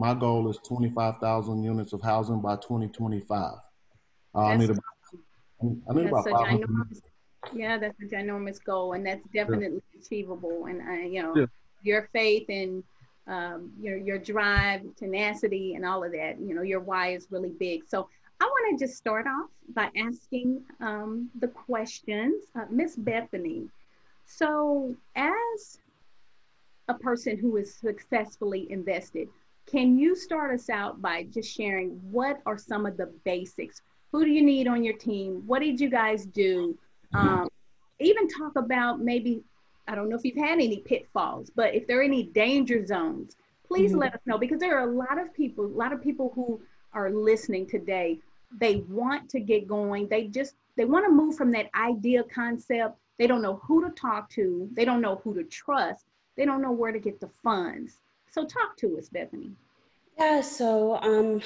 my goal is 25,000 units of housing by 2025. Uh, I need about, I need about 500. Yeah, that's a ginormous goal, and that's definitely yeah. achievable. And uh, you know, yeah. your faith and um, your your drive, tenacity, and all of that. You know, your why is really big. So I want to just start off by asking um, the questions, uh, Miss Bethany. So, as a person who is successfully invested, can you start us out by just sharing what are some of the basics? Who do you need on your team? What did you guys do? Um, even talk about maybe, I don't know if you've had any pitfalls, but if there are any danger zones, please mm-hmm. let us know because there are a lot of people, a lot of people who are listening today. They want to get going. They just, they want to move from that idea concept. They don't know who to talk to. They don't know who to trust. They don't know where to get the funds. So talk to us, Bethany. Yeah, so um,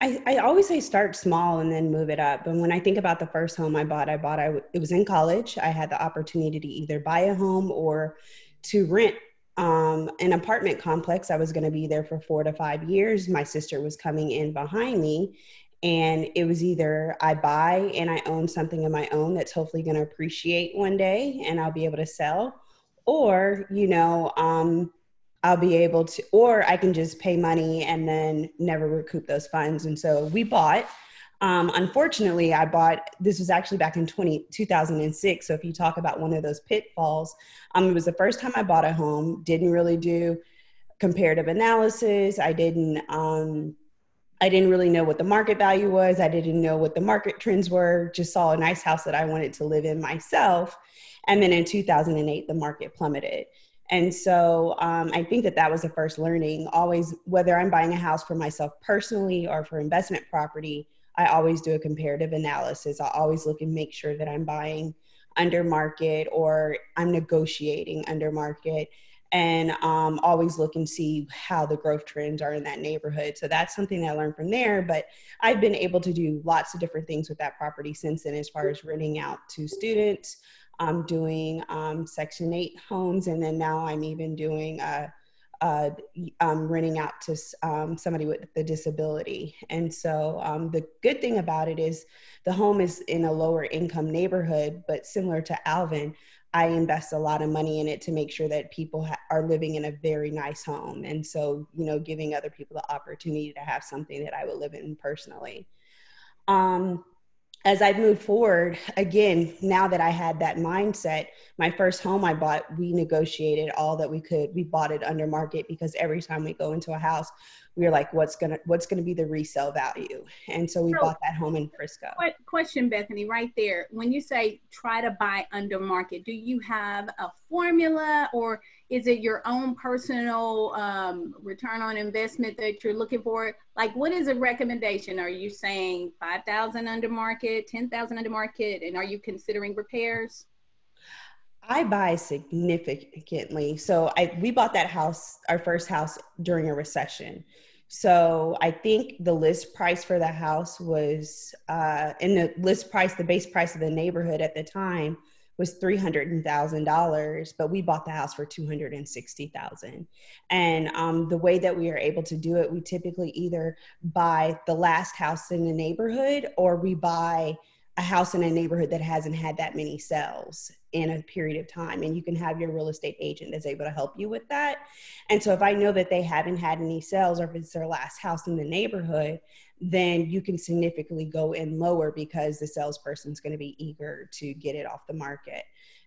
I, I always say start small and then move it up. And when I think about the first home I bought, I bought, I, it was in college. I had the opportunity to either buy a home or to rent um, an apartment complex. I was going to be there for four to five years. My sister was coming in behind me. And it was either I buy and I own something of my own that's hopefully going to appreciate one day and I'll be able to sell, or, you know, um, I'll be able to, or I can just pay money and then never recoup those funds. And so we bought. Um, unfortunately, I bought, this was actually back in 20, 2006. So if you talk about one of those pitfalls, um, it was the first time I bought a home, didn't really do comparative analysis. I didn't, um, I didn't really know what the market value was. I didn't know what the market trends were. Just saw a nice house that I wanted to live in myself. And then in 2008, the market plummeted. And so um, I think that that was the first learning. Always, whether I'm buying a house for myself personally or for investment property, I always do a comparative analysis. I always look and make sure that I'm buying under market or I'm negotiating under market and um, always look and see how the growth trends are in that neighborhood. So that's something that I learned from there. But I've been able to do lots of different things with that property since then, as far as renting out to students, I'm doing um, Section 8 homes, and then now I'm even doing uh, uh, um, renting out to um, somebody with a disability. And so um, the good thing about it is the home is in a lower income neighborhood, but similar to Alvin, I invest a lot of money in it to make sure that people ha- are living in a very nice home. And so, you know, giving other people the opportunity to have something that I would live in personally. Um, as I moved forward, again, now that I had that mindset, my first home I bought, we negotiated all that we could. We bought it under market because every time we go into a house, we were like, what's gonna what's gonna be the resale value? And so we so, bought that home in Frisco. Question, Bethany, right there. When you say try to buy under market, do you have a formula or is it your own personal um, return on investment that you're looking for? Like, what is a recommendation? Are you saying 5,000 under market, 10,000 under market, and are you considering repairs? I buy significantly. So I we bought that house, our first house during a recession. So I think the list price for the house was uh, in the list price, the base price of the neighborhood at the time was three hundred thousand dollars, but we bought the house for two hundred and sixty thousand. And um, the way that we are able to do it, we typically either buy the last house in the neighborhood or we buy a house in a neighborhood that hasn't had that many sales in a period of time and you can have your real estate agent that's able to help you with that and so if i know that they haven't had any sales or if it's their last house in the neighborhood then you can significantly go in lower because the salesperson's going to be eager to get it off the market.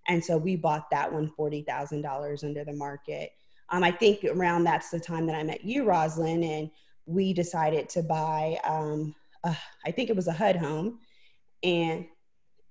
And so we bought that one $40,000 under the market. Um, I think around that's the time that I met you, Rosalind, and we decided to buy, um, uh, I think it was a HUD home. And,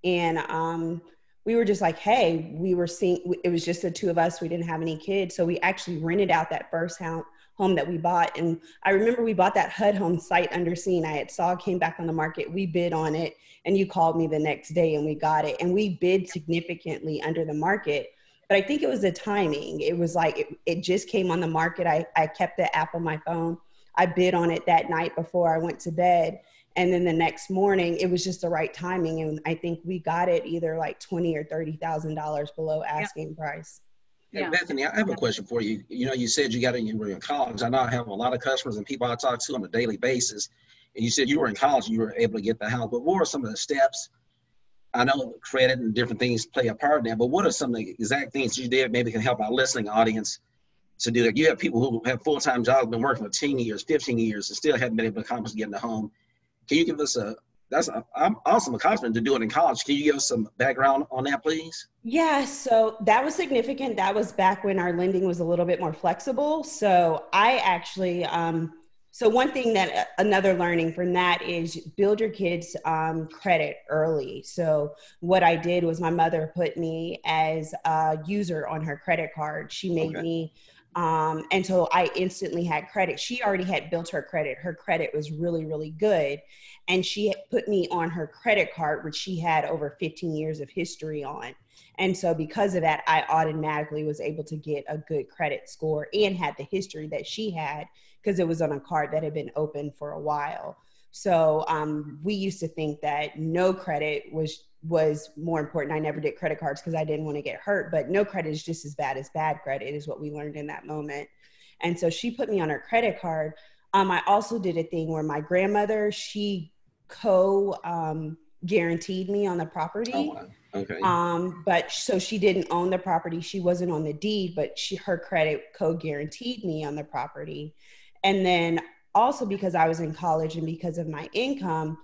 and um, we were just like, hey, we were seeing, it was just the two of us. We didn't have any kids. So we actually rented out that first house, home that we bought. And I remember we bought that HUD home sight unseen. I had saw came back on the market. We bid on it, and you called me the next day, and we got it. And we bid significantly under the market. But I think it was the timing. It was like it, it just came on the market. I, I kept the app on my phone. I bid on it that night before I went to bed. And then the next morning, it was just the right timing. And I think we got it either like twenty or thirty thousand dollars below asking yep. price. Yeah. Bethany, I have a question for you. You know, you said you got in, you were in college. I know I have a lot of customers and people I talk to on a daily basis. And you said you were in college, you were able to get the house. But what are some of the steps? I know credit and different things play a part in that, but what are some of the exact things you did maybe can help our listening audience to do that? You have people who have full time jobs, been working for 10 years, 15 years, and still haven't been able to accomplish getting a home. Can you give us a that's an awesome accomplishment to do it in college. Can you give us some background on that, please? Yeah, so that was significant. That was back when our lending was a little bit more flexible. So I actually, um, so one thing that uh, another learning from that is build your kids um, credit early. So what I did was my mother put me as a user on her credit card. She made okay. me um, and so I instantly had credit. She already had built her credit. Her credit was really, really good. And she put me on her credit card, which she had over 15 years of history on. And so, because of that, I automatically was able to get a good credit score and had the history that she had because it was on a card that had been open for a while. So, um, we used to think that no credit was was more important. I never did credit cards because I didn't want to get hurt, but no credit is just as bad as bad credit, is what we learned in that moment. And so she put me on her credit card. Um, I also did a thing where my grandmother, she co um, guaranteed me on the property. Oh, okay. Um, but so she didn't own the property. She wasn't on the deed, but she her credit co guaranteed me on the property. And then also because I was in college and because of my income,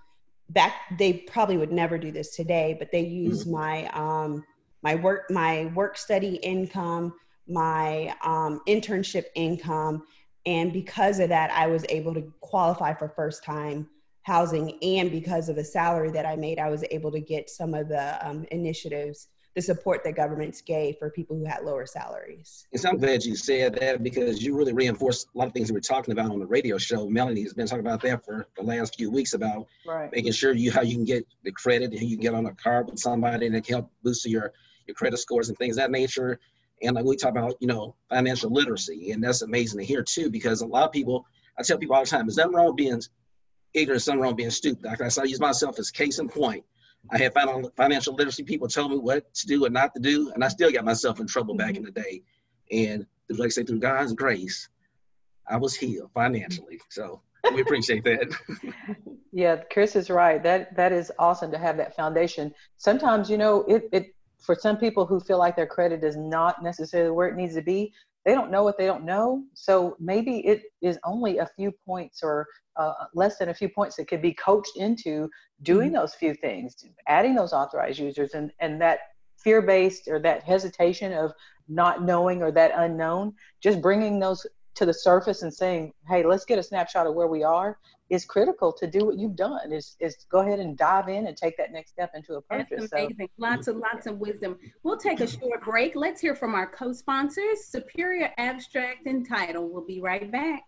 back they probably would never do this today but they use mm-hmm. my um my work my work study income my um, internship income and because of that i was able to qualify for first time housing and because of the salary that i made i was able to get some of the um, initiatives the support that governments gave for people who had lower salaries. And so I'm glad you said that because you really reinforced a lot of things we were talking about on the radio show. Melanie has been talking about that for the last few weeks about right. making sure you how you can get the credit and you can get on a card with somebody and it can help boost your your credit scores and things that nature. And like we talk about, you know, financial literacy, and that's amazing to hear too because a lot of people, I tell people all the time, is nothing wrong with being ignorant, something wrong being stupid. Like I, I use myself as case in point. I had financial literacy people tell me what to do and not to do, and I still got myself in trouble back in the mm-hmm. day. And like I say, through God's grace, I was healed financially. So we appreciate that. yeah, Chris is right. That that is awesome to have that foundation. Sometimes, you know, it it for some people who feel like their credit is not necessarily where it needs to be, they don't know what they don't know. So maybe it is only a few points or uh, less than a few points that could be coached into doing mm-hmm. those few things, adding those authorized users, and and that fear-based or that hesitation of not knowing or that unknown, just bringing those to the surface and saying, "Hey, let's get a snapshot of where we are," is critical to do what you've done. Is is go ahead and dive in and take that next step into a purchase. That's amazing. So, lots of lots of wisdom. We'll take a short break. Let's hear from our co-sponsors, Superior Abstract and Title. We'll be right back.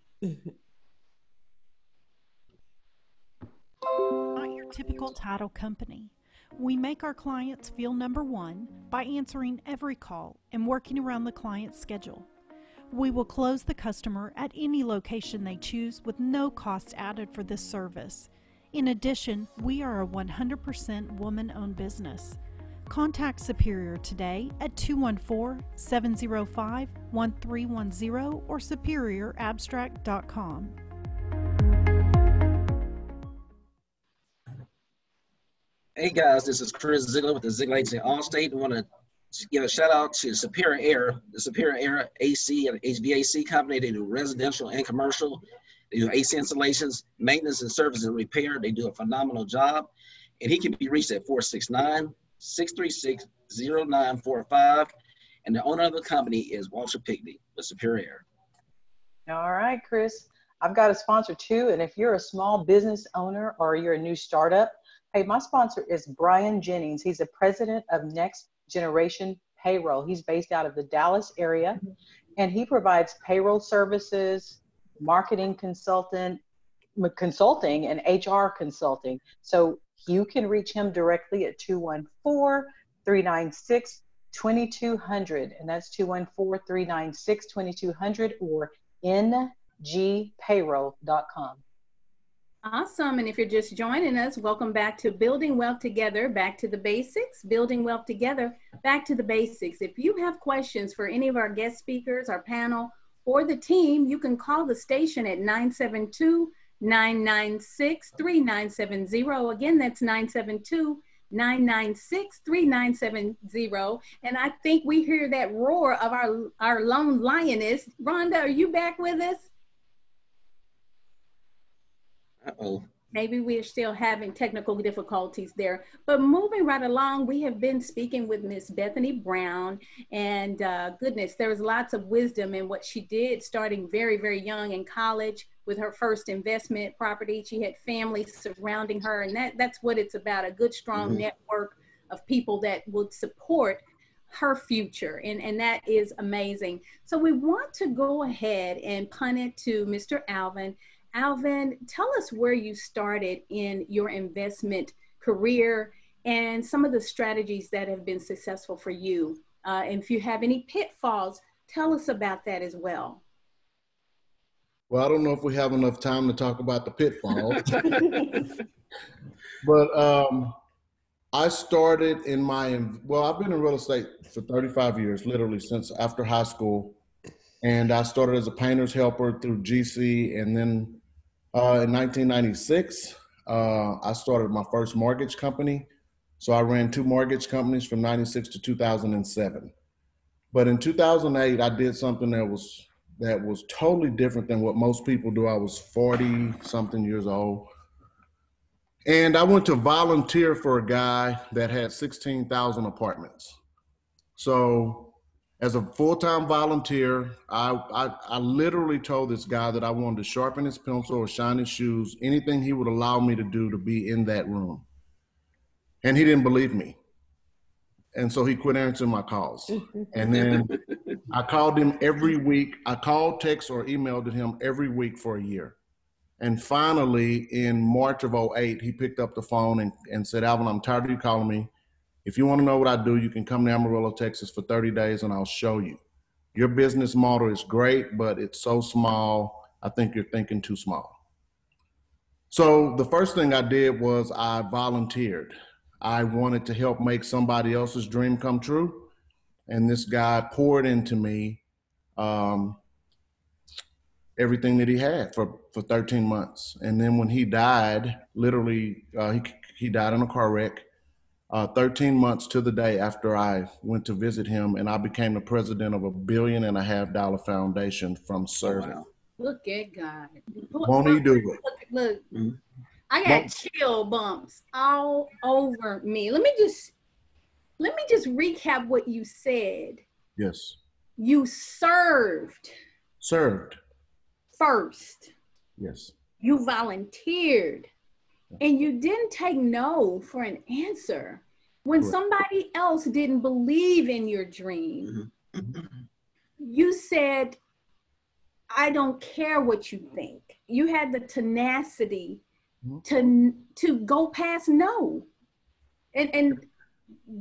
Not your typical title company. We make our clients feel number one by answering every call and working around the client's schedule. We will close the customer at any location they choose with no cost added for this service. In addition, we are a 100% woman owned business. Contact Superior today at 214 705 1310 or superiorabstract.com. Hey guys, this is Chris Ziegler with the Ziegler Agency Allstate. I want to give a shout out to Superior Air, the Superior Air AC and HVAC company. They do residential and commercial. They do AC installations, maintenance and service and repair. They do a phenomenal job. And he can be reached at 469 636 0945. And the owner of the company is Walter Pickney with Superior Air. All right, Chris. I've got a sponsor too. And if you're a small business owner or you're a new startup, hey, my sponsor is Brian Jennings. He's the president of Next Generation Payroll. He's based out of the Dallas area and he provides payroll services, marketing consultant, consulting, and HR consulting. So you can reach him directly at 214 396 2200, and that's 214 396 2200 or ngpayroll.com. Awesome. And if you're just joining us, welcome back to Building Wealth Together, back to the basics, Building Wealth Together, back to the basics. If you have questions for any of our guest speakers, our panel, or the team, you can call the station at 972 996 3970. Again, that's 972 996 3970. And I think we hear that roar of our, our lone lioness. Rhonda, are you back with us? Uh-oh. Maybe we're still having technical difficulties there. But moving right along, we have been speaking with Miss Bethany Brown. And uh, goodness, there was lots of wisdom in what she did starting very, very young in college with her first investment property. She had family surrounding her. And that, that's what it's about a good, strong mm-hmm. network of people that would support her future and and that is amazing so we want to go ahead and punt it to mr alvin Alvin, tell us where you started in your investment career and some of the strategies that have been successful for you. Uh, and if you have any pitfalls, tell us about that as well. Well, I don't know if we have enough time to talk about the pitfalls, but um, I started in my well, I've been in real estate for 35 years, literally since after high school, and I started as a painter's helper through GC, and then uh, in 1996, uh, I started my first mortgage company. So I ran two mortgage companies from 96 to 2007. But in 2008, I did something that was that was totally different than what most people do. I was 40 something years old. And I went to volunteer for a guy that had 16,000 apartments. So as a full-time volunteer, I, I, I literally told this guy that I wanted to sharpen his pencil or shine his shoes, anything he would allow me to do to be in that room. And he didn't believe me. And so he quit answering my calls. and then I called him every week. I called, text, or emailed him every week for a year. And finally, in March of 08, he picked up the phone and, and said, Alvin, I'm tired of you calling me. If you want to know what I do, you can come to Amarillo, Texas for 30 days and I'll show you. Your business model is great, but it's so small. I think you're thinking too small. So the first thing I did was I volunteered. I wanted to help make somebody else's dream come true. And this guy poured into me um, everything that he had for, for 13 months. And then when he died, literally, uh, he, he died in a car wreck uh, 13 months to the day after I went to visit him, and I became the president of a billion and a half dollar foundation from serving. wow. Look at God. Won't he do it? Look, look. Mm-hmm. I got chill bumps all over me. Let me just let me just recap what you said. Yes. You served. Served. First. Yes. You volunteered and you didn't take no for an answer when right. somebody else didn't believe in your dream mm-hmm. you said i don't care what you think you had the tenacity mm-hmm. to to go past no and and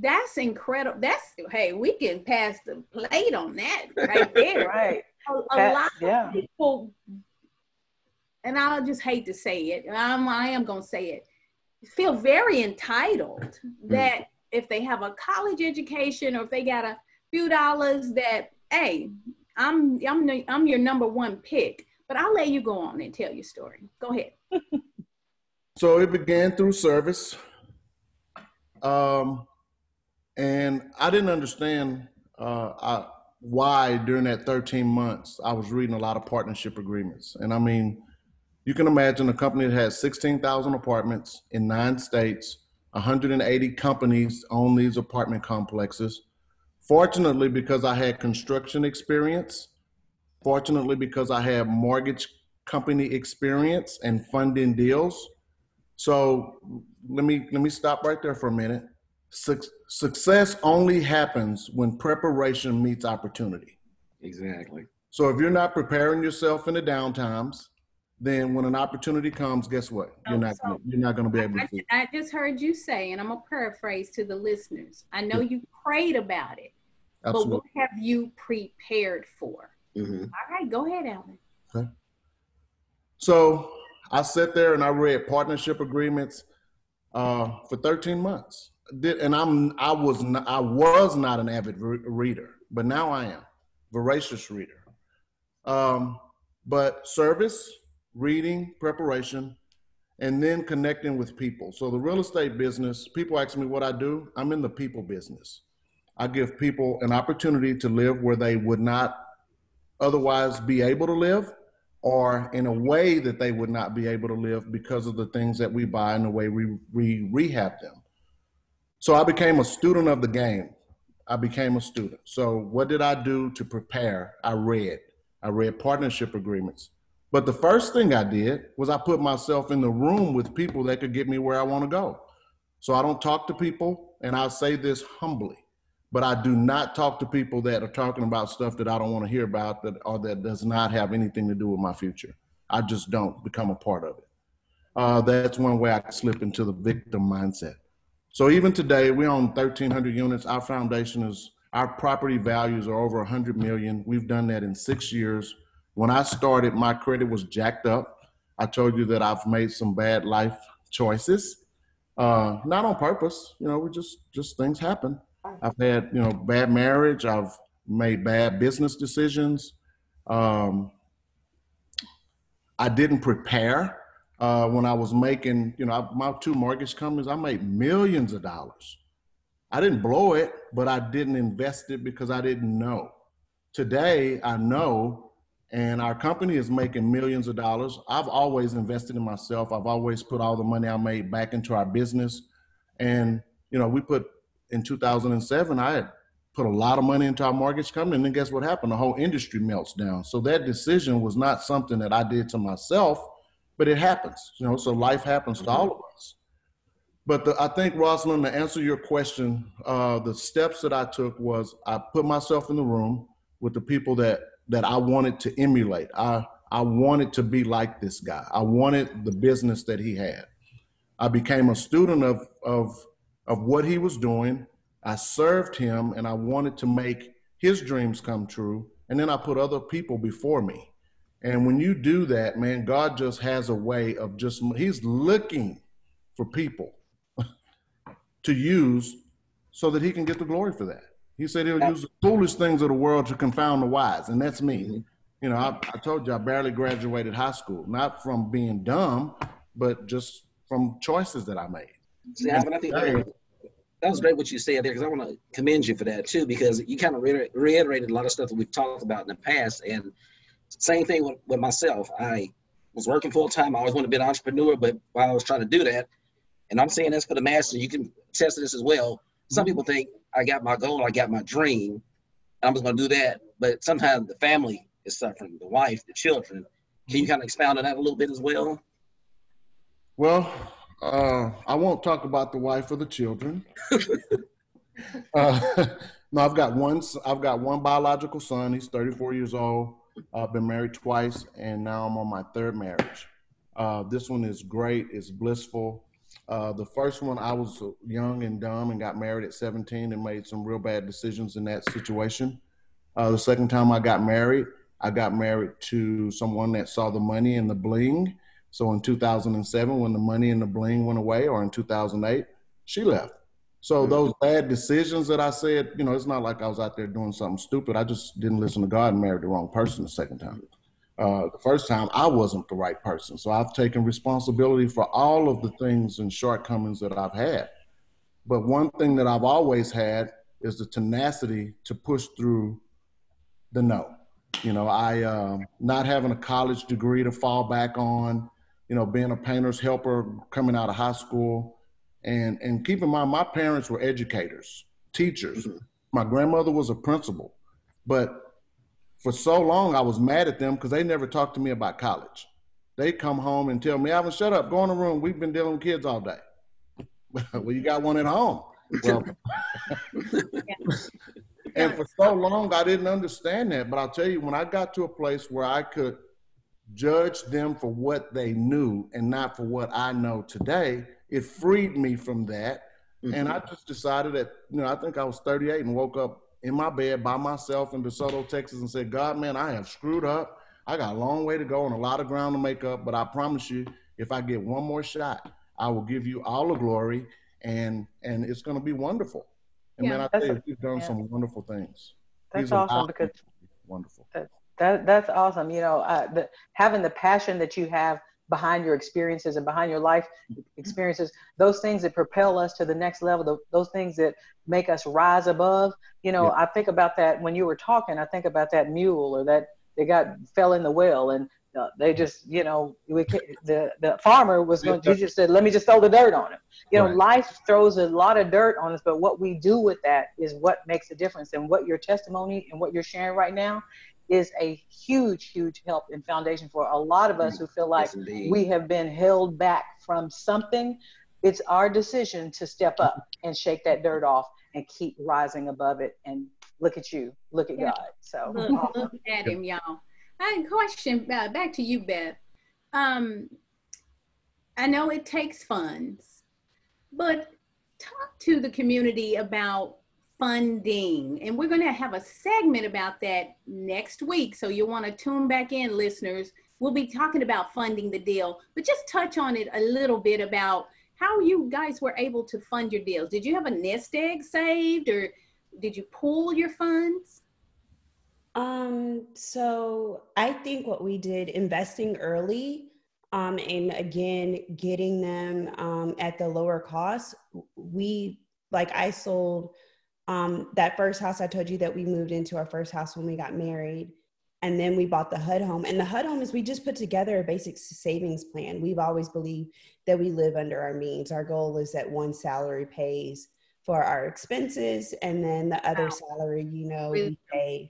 that's incredible that's hey we can pass the plate on that right there right a, a lot yeah. of people and I just hate to say it, I'm, I am going to say it, feel very entitled mm. that if they have a college education or if they got a few dollars that, hey, I'm, I'm, I'm your number one pick, but I'll let you go on and tell your story. Go ahead. so it began through service. Um, and I didn't understand uh, I, why during that 13 months I was reading a lot of partnership agreements. And I mean, you can imagine a company that has 16,000 apartments in nine states, 180 companies own these apartment complexes. Fortunately, because I had construction experience, fortunately, because I had mortgage company experience and funding deals. So let me let me stop right there for a minute. success only happens when preparation meets opportunity. Exactly. So if you're not preparing yourself in the downtimes, then when an opportunity comes, guess what? You're oh, not so gonna, you're not going to be able I, to. I just heard you say, and I'm gonna paraphrase to the listeners. I know yeah. you prayed about it, Absolutely. but what have you prepared for? Mm-hmm. All right, go ahead, Alan. Okay. So I sat there and I read partnership agreements uh, for 13 months. Did, and I'm I was not, I was not an avid re- reader, but now I am voracious reader. Um, but service, reading, preparation, and then connecting with people. So the real estate business, people ask me what I do. I'm in the people business. I give people an opportunity to live where they would not otherwise be able to live or in a way that they would not be able to live because of the things that we buy and the way we, we rehab them. So I became a student of the game. I became a student. So what did I do to prepare? I read. I read partnership agreements. But the first thing I did was I put myself in the room with people that could get me where I want to go. So I don't talk to people, and I say this humbly but I do not talk to people that are talking about stuff that I don't want to hear about that or that does not have anything to do with my future. I just don't become a part of it. Uh, that's one way I slip into the victim mindset. So even today, we own 1,300 units. Our foundation is our property values are over 100 million. We've done that in six years. When I started, my credit was jacked up. I told you that I've made some bad life choices, uh, not on purpose. You know, we just just things happen. I've had, you know, bad marriage. I've made bad business decisions. Um, I didn't prepare uh, when I was making, you know, I, my two mortgage companies. I made millions of dollars. I didn't blow it, but I didn't invest it because I didn't know. Today, I know, and our company is making millions of dollars. I've always invested in myself. I've always put all the money I made back into our business, and you know, we put in 2007, I had put a lot of money into our mortgage company, and then guess what happened? The whole industry melts down. So that decision was not something that I did to myself, but it happens. You know, so life happens to all of us. But the, I think, Rosalind, to answer your question, uh, the steps that I took was I put myself in the room with the people that that I wanted to emulate. I I wanted to be like this guy. I wanted the business that he had. I became a student of of of what he was doing. I served him and I wanted to make his dreams come true. And then I put other people before me. And when you do that, man, God just has a way of just, he's looking for people to use so that he can get the glory for that. He said he'll use the foolish things of the world to confound the wise. And that's me. Mm-hmm. You know, I, I told you I barely graduated high school, not from being dumb, but just from choices that I made. See, I think that was great what you said there because I want to commend you for that too because you kind of reiterated a lot of stuff that we've talked about in the past and same thing with, with myself I was working full time I always wanted to be an entrepreneur but while I was trying to do that and I'm saying this for the master you can test this as well some mm-hmm. people think I got my goal I got my dream I'm just going to do that but sometimes the family is suffering the wife the children can you kind of expound on that a little bit as well well uh, I won't talk about the wife or the children. uh, no, I've got one. I've got one biological son. He's 34 years old. I've been married twice, and now I'm on my third marriage. Uh, this one is great. It's blissful. Uh, the first one, I was young and dumb and got married at 17 and made some real bad decisions in that situation. Uh, the second time I got married, I got married to someone that saw the money and the bling so in 2007, when the money and the bling went away, or in 2008, she left. So mm-hmm. those bad decisions that I said, you know, it's not like I was out there doing something stupid. I just didn't listen to God and married the wrong person the second time. Uh, the first time, I wasn't the right person. So I've taken responsibility for all of the things and shortcomings that I've had. But one thing that I've always had is the tenacity to push through the no. You know, I um, not having a college degree to fall back on, you know, being a painter's helper coming out of high school. And, and keep in mind, my parents were educators, teachers. Mm-hmm. My grandmother was a principal. But for so long, I was mad at them because they never talked to me about college. They come home and tell me, Alvin, shut up, go in the room. We've been dealing with kids all day. well, you got one at home. Well, and for so long, I didn't understand that. But I'll tell you, when I got to a place where I could – judge them for what they knew and not for what I know today, it freed me from that. Mm-hmm. And I just decided that, you know, I think I was 38 and woke up in my bed by myself in DeSoto, Texas and said, God, man, I have screwed up. I got a long way to go and a lot of ground to make up, but I promise you, if I get one more shot, I will give you all the glory and and it's going to be wonderful. And yeah, man, I tell you, we've done yeah. some wonderful things. That's awesome because wonderful. That, that, that's awesome. You know, uh, the, having the passion that you have behind your experiences and behind your life experiences, those things that propel us to the next level, the, those things that make us rise above. You know, yeah. I think about that when you were talking. I think about that mule or that they got fell in the well and uh, they just, you know, we, the the farmer was going. to just said, "Let me just throw the dirt on him." You know, right. life throws a lot of dirt on us, but what we do with that is what makes a difference. And what your testimony and what you're sharing right now is a huge, huge help and foundation for a lot of us who feel like yes, we have been held back from something. It's our decision to step up and shake that dirt off and keep rising above it. And look at you, look at yeah. God. So look, look, at him, y'all. I had a question uh, back to you, Beth. Um, I know it takes funds, but talk to the community about funding. And we're going to have a segment about that next week. So you'll want to tune back in, listeners. We'll be talking about funding the deal, but just touch on it a little bit about how you guys were able to fund your deals. Did you have a nest egg saved or did you pool your funds? Um, so I think what we did investing early um, and again getting them um, at the lower cost, we like I sold um, that first house I told you that we moved into our first house when we got married. And then we bought the HUD home. And the HUD home is we just put together a basic savings plan. We've always believed that we live under our means. Our goal is that one salary pays for our expenses, and then the other wow. salary, you know, really? we save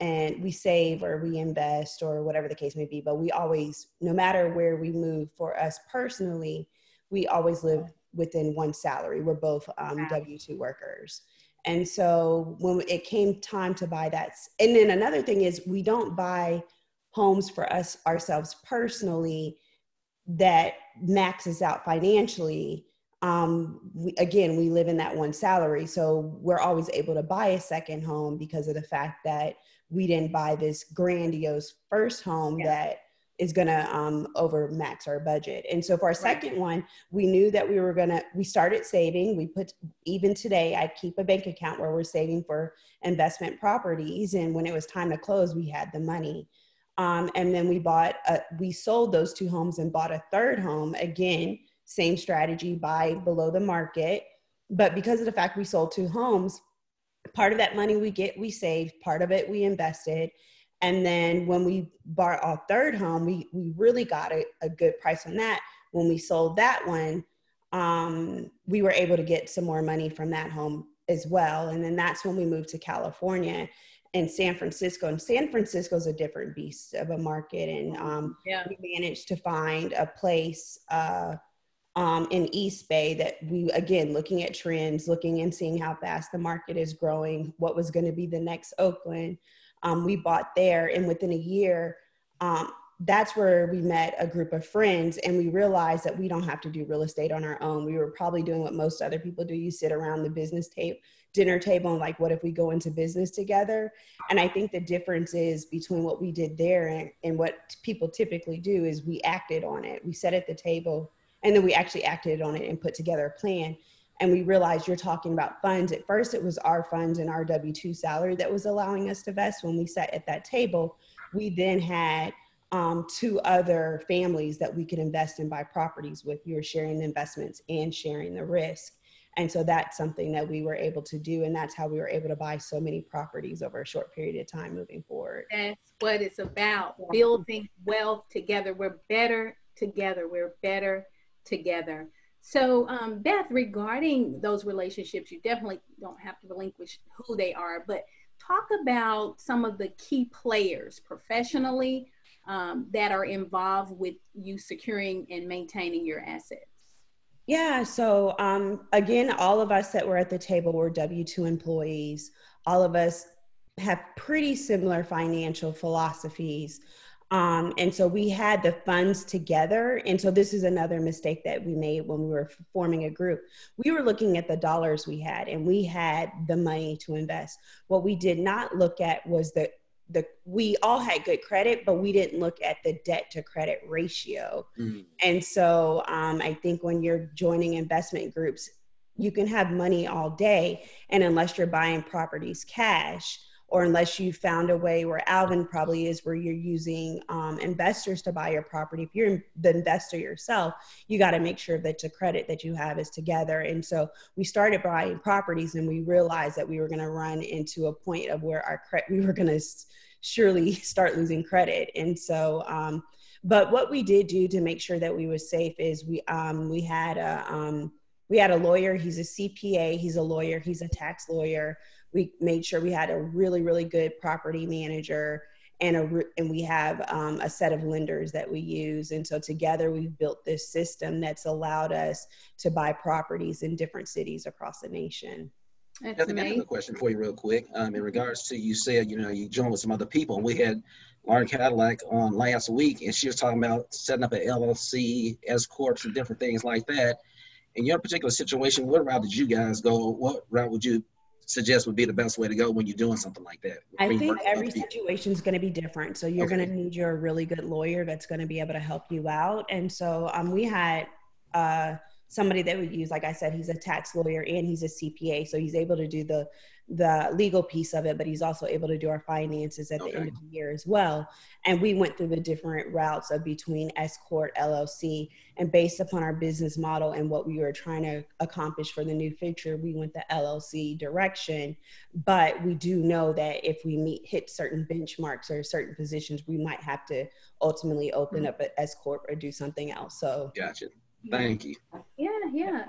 and we save or we invest or whatever the case may be. But we always, no matter where we move for us personally, we always live within one salary. We're both um, W 2 workers. And so when it came time to buy that, and then another thing is we don't buy homes for us ourselves personally that maxes out financially. Um, we, again, we live in that one salary. So we're always able to buy a second home because of the fact that we didn't buy this grandiose first home yeah. that is going to um, over max our budget. And so for our second one, we knew that we were going to, we started saving. We put, even today, I keep a bank account where we're saving for investment properties. And when it was time to close, we had the money. Um, and then we bought, a, we sold those two homes and bought a third home. Again, same strategy, buy below the market. But because of the fact we sold two homes, part of that money we get, we saved, part of it we invested and then when we bought our third home, we, we really got a, a good price on that. When we sold that one, um, we were able to get some more money from that home as well. And then that's when we moved to California and San Francisco. And San Francisco is a different beast of a market. And um, yeah. we managed to find a place uh, um, in East Bay that we, again, looking at trends, looking and seeing how fast the market is growing, what was going to be the next Oakland um, we bought there and within a year um, that's where we met a group of friends and we realized that we don't have to do real estate on our own. We were probably doing what most other people do. You sit around the business table dinner table and like what if we go into business together? And i think the difference is between what we did there and, and what people typically do is we acted on it. We sat at the table and then we actually acted on it and put together a plan and we realized you're talking about funds. At first, it was our funds and our W 2 salary that was allowing us to vest. When we sat at that table, we then had um, two other families that we could invest in buy properties with. You were sharing the investments and sharing the risk. And so that's something that we were able to do. And that's how we were able to buy so many properties over a short period of time moving forward. That's what it's about building wealth together. We're better together. We're better together. So, um, Beth, regarding those relationships, you definitely don't have to relinquish who they are, but talk about some of the key players professionally um, that are involved with you securing and maintaining your assets. Yeah, so um, again, all of us that were at the table were W 2 employees. All of us have pretty similar financial philosophies. Um, and so we had the funds together. And so this is another mistake that we made when we were forming a group. We were looking at the dollars we had and we had the money to invest. What we did not look at was the the we all had good credit, but we didn't look at the debt to credit ratio. Mm. And so um, I think when you're joining investment groups, you can have money all day, and unless you're buying properties cash, or unless you found a way where Alvin probably is, where you're using um, investors to buy your property. If you're the investor yourself, you got to make sure that the credit that you have is together. And so we started buying properties, and we realized that we were going to run into a point of where our credit, we were going to surely start losing credit. And so, um, but what we did do to make sure that we were safe is we um, we had a um, we had a lawyer. He's a CPA. He's a lawyer. He's a tax lawyer we made sure we had a really really good property manager and a and we have um, a set of lenders that we use and so together we've built this system that's allowed us to buy properties in different cities across the nation that's I have a question for you real quick um, in regards to you said you know you joined with some other people and we had Lauren Cadillac on last week and she was talking about setting up an LLC S corps and different things like that in your particular situation what route did you guys go what route would you suggest would be the best way to go when you're doing something like that? I think every situation is going to be different. So you're okay. going to need your really good lawyer that's going to be able to help you out. And so um, we had uh, somebody that we use, like I said, he's a tax lawyer and he's a CPA, so he's able to do the the legal piece of it, but he's also able to do our finances at okay. the end of the year as well. And we went through the different routes of between S Corp, LLC, and based upon our business model and what we were trying to accomplish for the new future, we went the LLC direction. But we do know that if we meet hit certain benchmarks or certain positions, we might have to ultimately open mm-hmm. up an S Corp or do something else. So gotcha. Thank you. Yeah, yeah.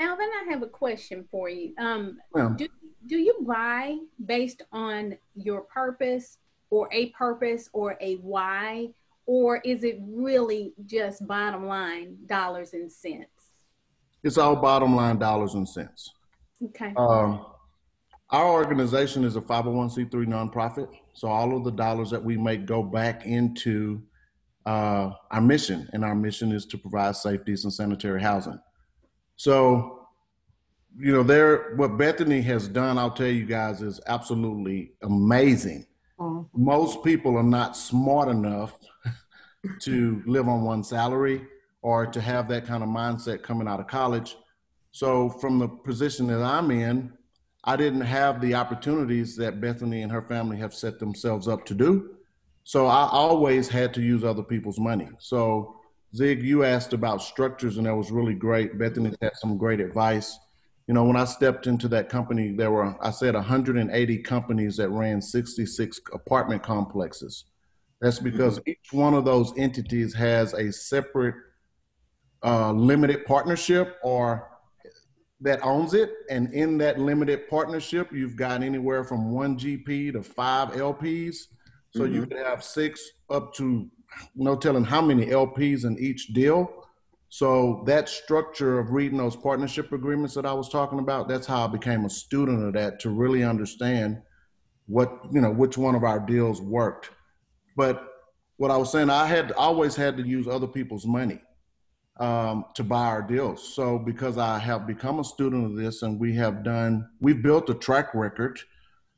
Alvin, I have a question for you. Um, do, do you buy based on your purpose or a purpose or a why, or is it really just bottom line dollars and cents? It's all bottom line dollars and cents. Okay. Um, our organization is a 501c3 nonprofit, so all of the dollars that we make go back into uh, our mission, and our mission is to provide safe, decent, sanitary housing. So, you know, there what Bethany has done, I'll tell you guys, is absolutely amazing. Mm-hmm. Most people are not smart enough to live on one salary or to have that kind of mindset coming out of college. So, from the position that I'm in, I didn't have the opportunities that Bethany and her family have set themselves up to do. So I always had to use other people's money. So Zig, you asked about structures, and that was really great. Bethany had some great advice. You know, when I stepped into that company, there were, I said, 180 companies that ran 66 apartment complexes. That's because mm-hmm. each one of those entities has a separate uh, limited partnership or that owns it. And in that limited partnership, you've got anywhere from one GP to five LPs. So mm-hmm. you could have six up to no telling how many LPs in each deal. So that structure of reading those partnership agreements that I was talking about, that's how I became a student of that to really understand what, you know, which one of our deals worked. But what I was saying, I had always had to use other people's money um, to buy our deals. So because I have become a student of this and we have done, we've built a track record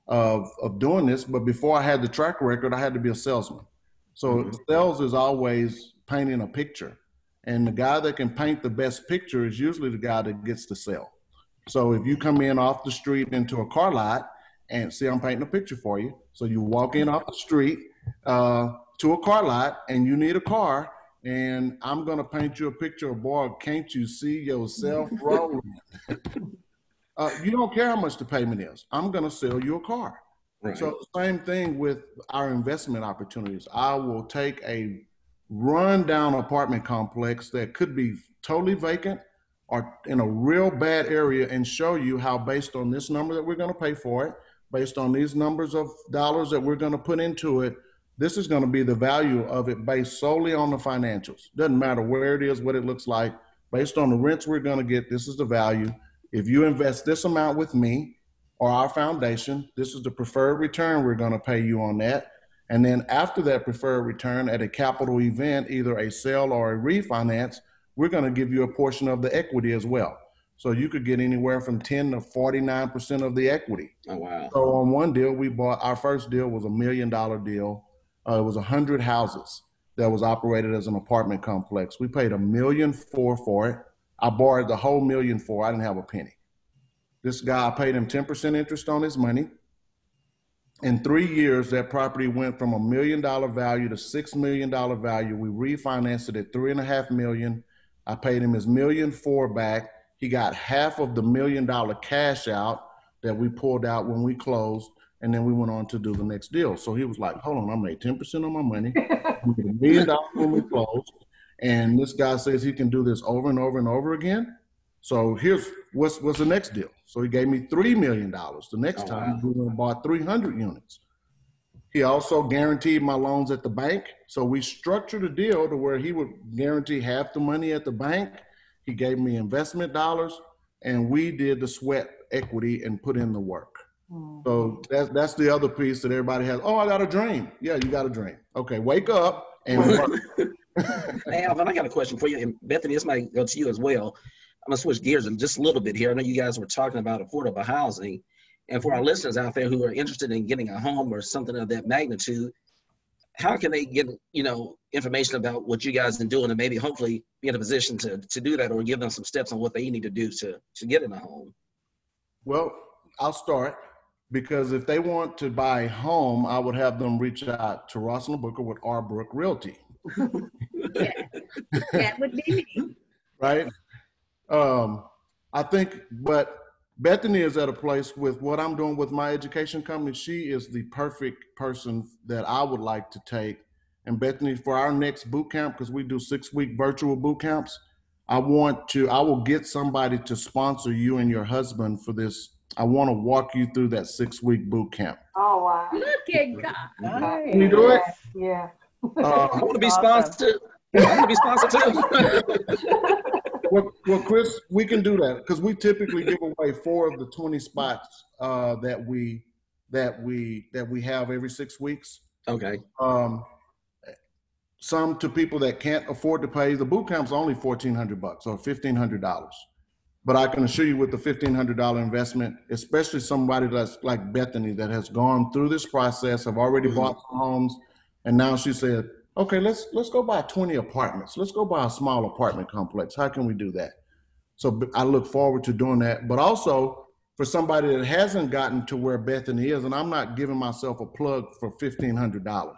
of, of doing this. But before I had the track record, I had to be a salesman. So mm-hmm. sales is always painting a picture. And the guy that can paint the best picture is usually the guy that gets to sell. So if you come in off the street into a car lot and see, I'm painting a picture for you. So you walk in off the street uh, to a car lot and you need a car, and I'm going to paint you a picture of, boy, can't you see yourself rolling? uh, you don't care how much the payment is. I'm going to sell you a car. Right. So same thing with our investment opportunities. I will take a rundown apartment complex that could be totally vacant or in a real bad area and show you how based on this number that we're going to pay for it, based on these numbers of dollars that we're going to put into it, this is going to be the value of it based solely on the financials. Doesn't matter where it is, what it looks like. Based on the rents we're going to get, this is the value. If you invest this amount with me, or our foundation. This is the preferred return we're going to pay you on that. And then after that preferred return at a capital event, either a sale or a refinance, we're going to give you a portion of the equity as well. So you could get anywhere from 10 to 49% of the equity. Oh, wow. So on one deal, we bought our first deal was a million dollar deal. Uh, it was a hundred houses that was operated as an apartment complex. We paid a million four for it. I borrowed the whole million four. I didn't have a penny. This guy I paid him 10% interest on his money. In three years, that property went from a million dollar value to six million dollar value. We refinanced it at three and a half million. I paid him his million four back. He got half of the million dollar cash out that we pulled out when we closed, and then we went on to do the next deal. So he was like, "Hold on, I made ten percent on my money, a million dollars when we closed, and this guy says he can do this over and over and over again. So here's what's what's the next deal. So he gave me three million dollars. The next oh, time wow. we bought three hundred units. He also guaranteed my loans at the bank. So we structured a deal to where he would guarantee half the money at the bank. He gave me investment dollars, and we did the sweat equity and put in the work. Mm-hmm. So that's that's the other piece that everybody has. Oh, I got a dream. Yeah, you got a dream. Okay, wake up and work. Alvin, I got a question for you. And Bethany, this might go to you as well. I'm gonna switch gears in just a little bit here. I know you guys were talking about affordable housing, and for our listeners out there who are interested in getting a home or something of that magnitude, how can they get you know information about what you guys are doing and maybe hopefully be in a position to to do that or give them some steps on what they need to do to to get in a home? Well, I'll start because if they want to buy a home, I would have them reach out to Rosalind Booker with Arbrook Realty. yeah, that would be me. Right. Um, I think, but Bethany is at a place with what I'm doing with my education company. She is the perfect person that I would like to take. And Bethany, for our next boot camp, because we do six week virtual boot camps, I want to, I will get somebody to sponsor you and your husband for this. I want to walk you through that six week boot camp. Oh, wow. Look at God. Can you do it? Yeah. Uh, I want to be sponsored. I want to be sponsored too. well, well, Chris, we can do that because we typically give away four of the twenty spots uh, that we that we that we have every six weeks. Okay. Um, some to people that can't afford to pay. The boot camp's only fourteen hundred bucks or fifteen hundred dollars. But I can assure you, with the fifteen hundred dollar investment, especially somebody that's like Bethany that has gone through this process, have already mm-hmm. bought some homes, and now she said, okay, let's let's go buy 20 apartments. Let's go buy a small apartment complex. How can we do that? So I look forward to doing that. But also for somebody that hasn't gotten to where Bethany is, and I'm not giving myself a plug for $1,500.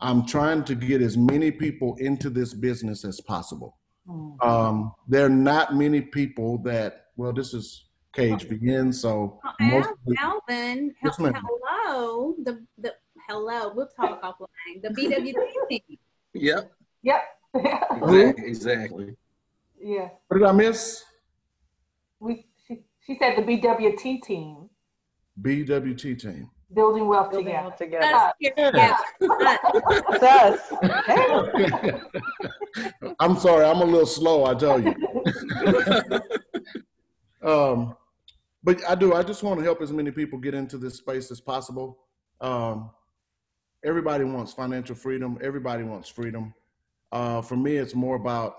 I'm trying to get as many people into this business as possible. Mm-hmm. Um, there are not many people that, well, this is KHVN, so. Well, Alvin, hello, the, the hello, we'll talk offline. The BWT team. Yep. Yep. exactly. exactly. Yeah. What did I miss? We she, she said the BWT team. BWT team. Building wealth Building together. Wealth together. Uh, yeah. Yes. I'm sorry, I'm a little slow, I tell you. um, but I do. I just want to help as many people get into this space as possible. Um, everybody wants financial freedom. Everybody wants freedom. Uh, for me, it's more about,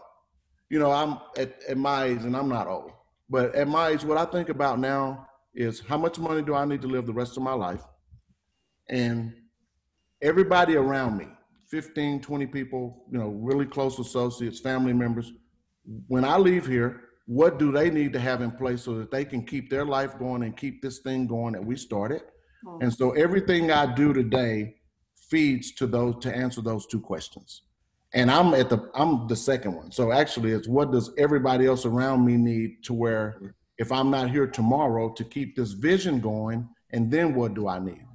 you know, I'm at, at my age, and I'm not old, but at my age, what I think about now is how much money do I need to live the rest of my life? And everybody around me, 15, 20 people, you know, really close associates, family members, when I leave here, what do they need to have in place so that they can keep their life going and keep this thing going that we started? Mm-hmm. And so everything I do today feeds to those to answer those two questions. And I'm at the I'm the second one. So actually it's what does everybody else around me need to where if I'm not here tomorrow to keep this vision going and then what do I need?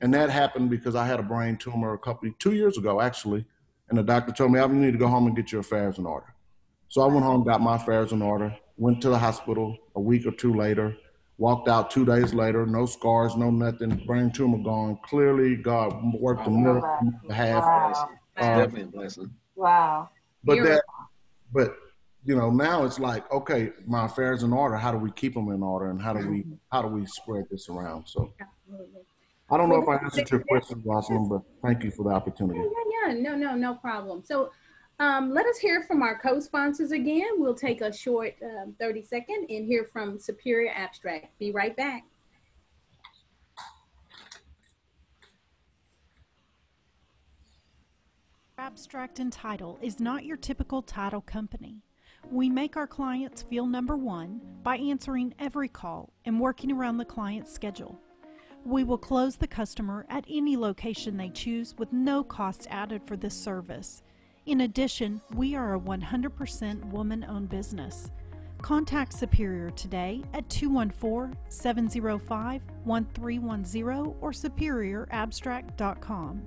And that happened because I had a brain tumor a couple two years ago actually. And the doctor told me I need to go home and get your affairs in order. So I went home, got my affairs in order, went to the hospital a week or two later, Walked out two days later, no scars, no nothing, brain tumor gone. Clearly, God worked a miracle on behalf. Wow. Uh, definitely a blessing. Wow. But that, but you know, now it's like, okay, my affairs in order. How do we keep them in order, and how do we how do we spread this around? So, I don't know if I answered your question, Rosalind, but thank you for the opportunity. Yeah, yeah, yeah. No, no, no problem. So, Um, let us hear from our co-sponsors again. We'll take a short um, 30 second and hear from Superior Abstract. Be right back. Abstract and Title is not your typical title company. We make our clients feel number one by answering every call and working around the client's schedule. We will close the customer at any location they choose with no costs added for this service. In addition, we are a 100% woman owned business. Contact Superior today at 214 705 1310 or superiorabstract.com.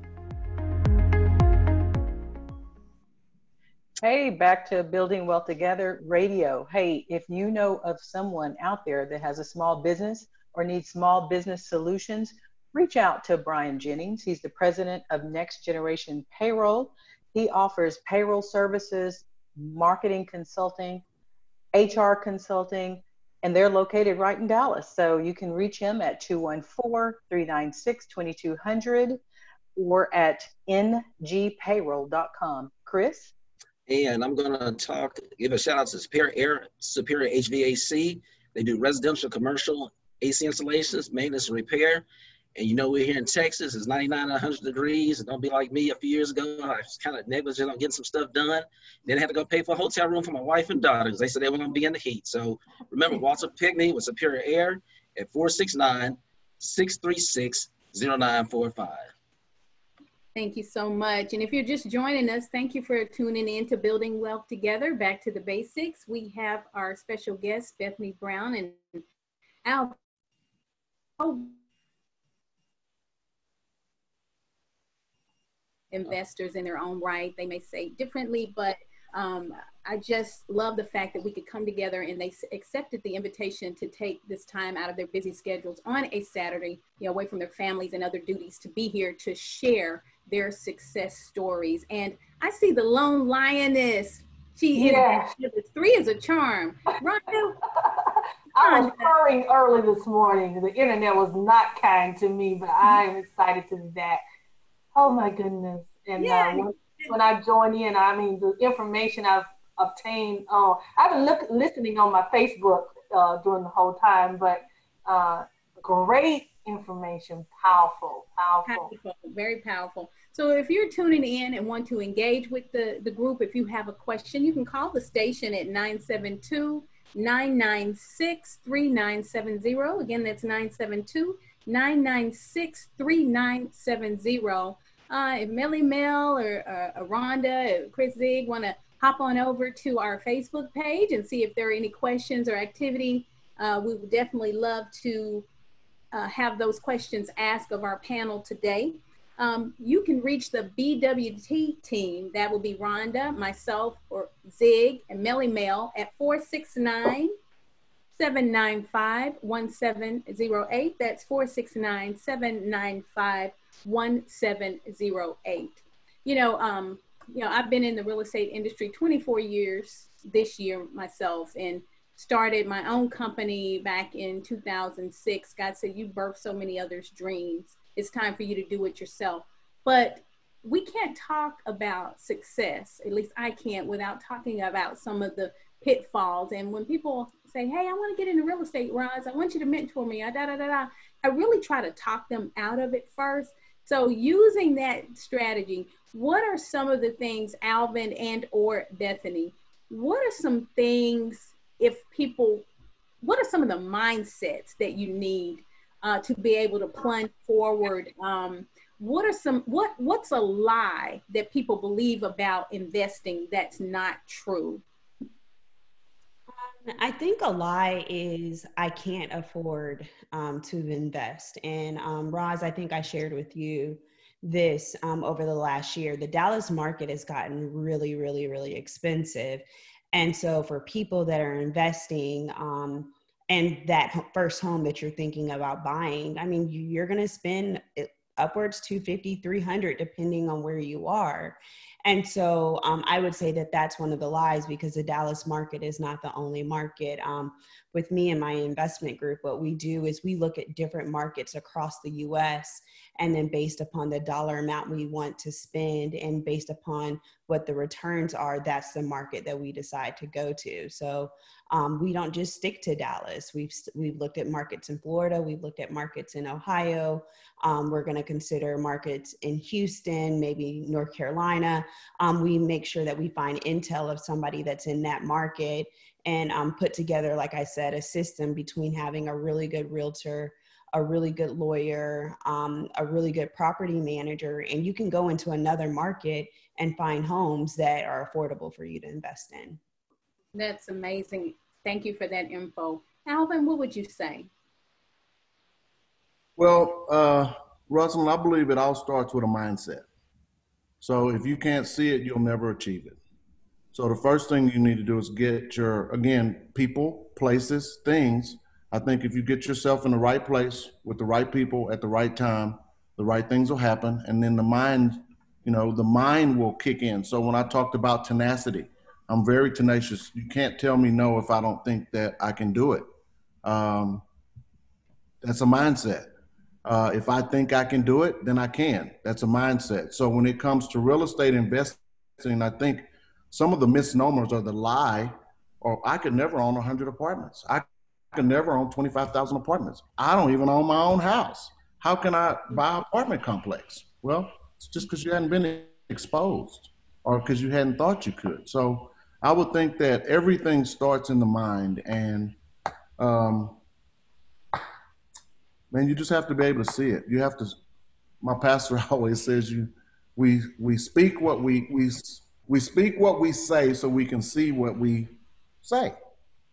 Hey, back to Building Wealth Together Radio. Hey, if you know of someone out there that has a small business or needs small business solutions, reach out to Brian Jennings. He's the president of Next Generation Payroll. He offers payroll services, marketing consulting, HR consulting, and they're located right in Dallas. So you can reach him at 214 396 2200 or at ngpayroll.com. Chris? And I'm going to talk, give a shout out to Superior Air, Superior HVAC. They do residential, commercial AC installations, maintenance, and repair. And you know, we're here in Texas, it's 99 100 degrees. And don't be like me a few years ago. I was kind of negligent on getting some stuff done. Then I had to go pay for a hotel room for my wife and daughters. They said they were going to be in the heat. So remember, Walter Pickney with Superior Air at 469 636 0945. Thank you so much. And if you're just joining us, thank you for tuning in to Building Wealth Together. Back to the basics. We have our special guest, Bethany Brown and Al. Oh, Investors in their own right. They may say differently, but um, I just love the fact that we could come together and they accepted the invitation to take this time out of their busy schedules on a Saturday, you know, away from their families and other duties to be here to share their success stories. And I see the lone lioness. She yeah. is three is a charm. Rhonda. I was purring early this morning. The internet was not kind to me, but I am excited to do that. Oh my goodness. And yeah. uh, when, when, I join in, I mean, the information I've obtained, uh, I've been look, listening on my Facebook uh, during the whole time, but uh, great information, powerful, powerful. Powerful, very powerful. So if you're tuning in and want to engage with the, the group, if you have a question, you can call the station at 972 996 3970. Again, that's 972 996 3970. Uh, if Melly Mel or uh, Rhonda, or Chris Zig want to hop on over to our Facebook page and see if there are any questions or activity, uh, we would definitely love to uh, have those questions asked of our panel today. Um, you can reach the BWT team. That will be Rhonda, myself, or Zig, and Melly Mel at 469 795 1708. That's 469 795 1708. You know, um, you know, I've been in the real estate industry 24 years this year myself and started my own company back in 2006. God said, You birthed so many others' dreams it's time for you to do it yourself. But we can't talk about success, at least I can't, without talking about some of the pitfalls. And when people say, Hey, I want to get into real estate, Roz, I want you to mentor me, I, da da da da, I really try to talk them out of it first. So using that strategy, what are some of the things, Alvin and or Bethany, what are some things if people, what are some of the mindsets that you need uh, to be able to plunge forward. Um, what are some what what's a lie that people believe about investing that's not true? I think a lie is I can't afford um, to invest. And um, Roz, I think I shared with you this um, over the last year. The Dallas market has gotten really, really, really expensive. And so for people that are investing, um, and that first home that you're thinking about buying i mean you're going to spend upwards 250 300 depending on where you are. And so um, i would say that that's one of the lies because the dallas market is not the only market. Um, with me and my investment group what we do is we look at different markets across the us and then based upon the dollar amount we want to spend and based upon what the returns are that's the market that we decide to go to. So um, we don't just stick to dallas. We've we've looked at markets in florida. We've looked at markets in ohio. Um, we're going to consider markets in houston maybe north carolina. Um, we make sure that we find intel of somebody that's in that market and um, put together like i said a system between having a really good realtor a really good lawyer, um, a really good property manager, and you can go into another market and find homes that are affordable for you to invest in. That's amazing. Thank you for that info. Alvin, what would you say? Well, uh, Russell, I believe it all starts with a mindset. So if you can't see it, you'll never achieve it. So the first thing you need to do is get your, again, people, places, things I think if you get yourself in the right place with the right people at the right time, the right things will happen. And then the mind, you know, the mind will kick in. So when I talked about tenacity, I'm very tenacious. You can't tell me no if I don't think that I can do it. Um, that's a mindset. Uh, if I think I can do it, then I can. That's a mindset. So when it comes to real estate investing, I think some of the misnomers are the lie, or I could never own 100 apartments. I can never own 25,000 apartments. I don't even own my own house. How can I buy an apartment complex? Well, it's just because you hadn't been exposed or because you hadn't thought you could. So I would think that everything starts in the mind and um, man, you just have to be able to see it. You have to. My pastor always says you, we we speak what we we we speak what we say so we can see what we say.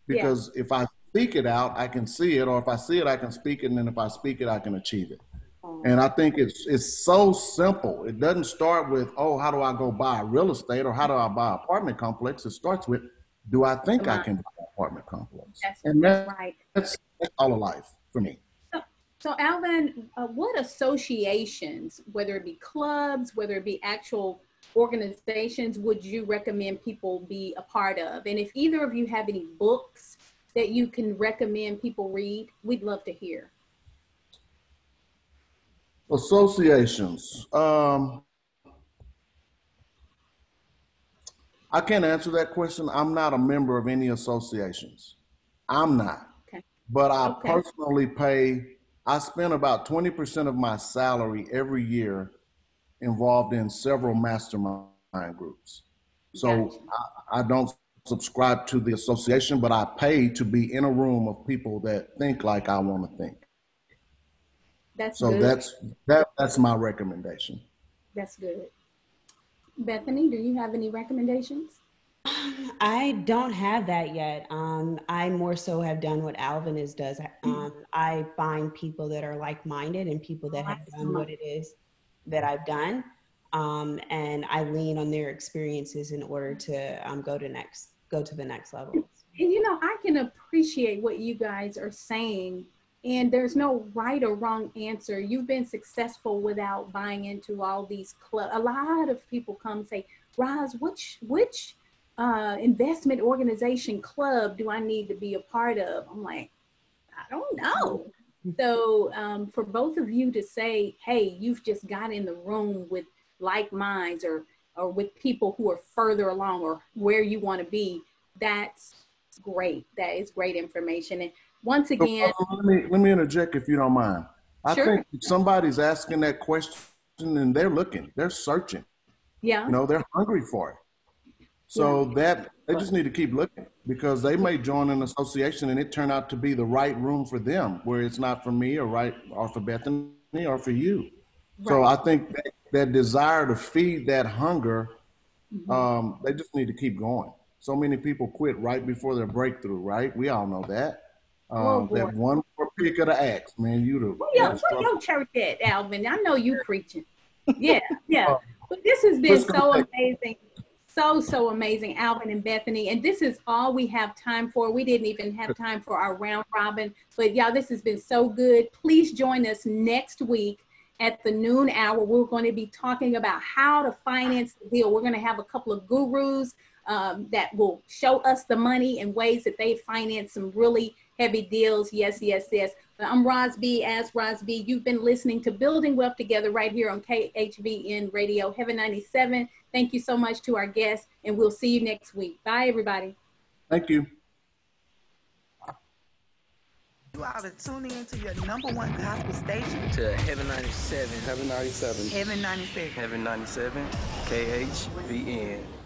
Because yeah. if I speak it out, I can see it, or if I see it, I can speak it, and then if I speak it, I can achieve it. Oh. And I think it's it's so simple. It doesn't start with, oh, how do I go buy real estate or how do I buy apartment complex? It starts with, do I think I can buy an apartment complex? That's, and that's right. That's, that's all of life for me. So, so Alvin, uh, what associations, whether it be clubs, whether it be actual organizations, would you recommend people be a part of? And if either of you have any books that you can recommend people read? We'd love to hear. Associations. Um, I can't answer that question. I'm not a member of any associations. I'm not. Okay. But I okay. personally pay, I spend about 20% of my salary every year involved in several mastermind groups. So gotcha. I, I don't subscribe to the association, but I pay to be in a room of people that think like I want to think. That's so good. that's that that's my recommendation. That's good. Bethany, do you have any recommendations? I don't have that yet. Um, I more so have done what Alvin is does. Um, I find people that are like minded and people that have done what it is that I've done, um, and I lean on their experiences in order to um, go to next go to the next level. And you know, I can appreciate what you guys are saying. And there's no right or wrong answer. You've been successful without buying into all these clubs. A lot of people come and say, Roz, which which uh, investment organization club do I need to be a part of? I'm like, I don't know. So um, for both of you to say, hey, you've just got in the room with like minds or or with people who are further along or where you want to be, that's great. That is great information. And once again, uh, let me let me interject if you don't mind. I sure. think somebody's asking that question and they're looking, they're searching. Yeah. You know, they're hungry for it. So yeah. that they just need to keep looking because they may join an association and it turn out to be the right room for them, where it's not for me or right or for Bethany or for you. Right. So I think that that desire to feed that hunger, mm-hmm. um, they just need to keep going. So many people quit right before their breakthrough, right? We all know that. Oh, um, oh, that one more pick of the axe, man. You the where your, where your church at, Alvin? I know you preaching. Yeah, yeah. Uh, but this has been so amazing, so so amazing, Alvin and Bethany. And this is all we have time for. We didn't even have time for our round robin, but y'all, this has been so good. Please join us next week at the noon hour, we're going to be talking about how to finance the deal. We're going to have a couple of gurus um, that will show us the money and ways that they finance some really heavy deals. Yes, yes, yes. I'm Roz B. As Roz B. You've been listening to Building Wealth Together right here on KHVN Radio, Heaven 97. Thank you so much to our guests, and we'll see you next week. Bye, everybody. Thank you. You all are tuning into your number one gospel station. To Heaven 97. Heaven 97. Heaven 97. Heaven 97. KHVN.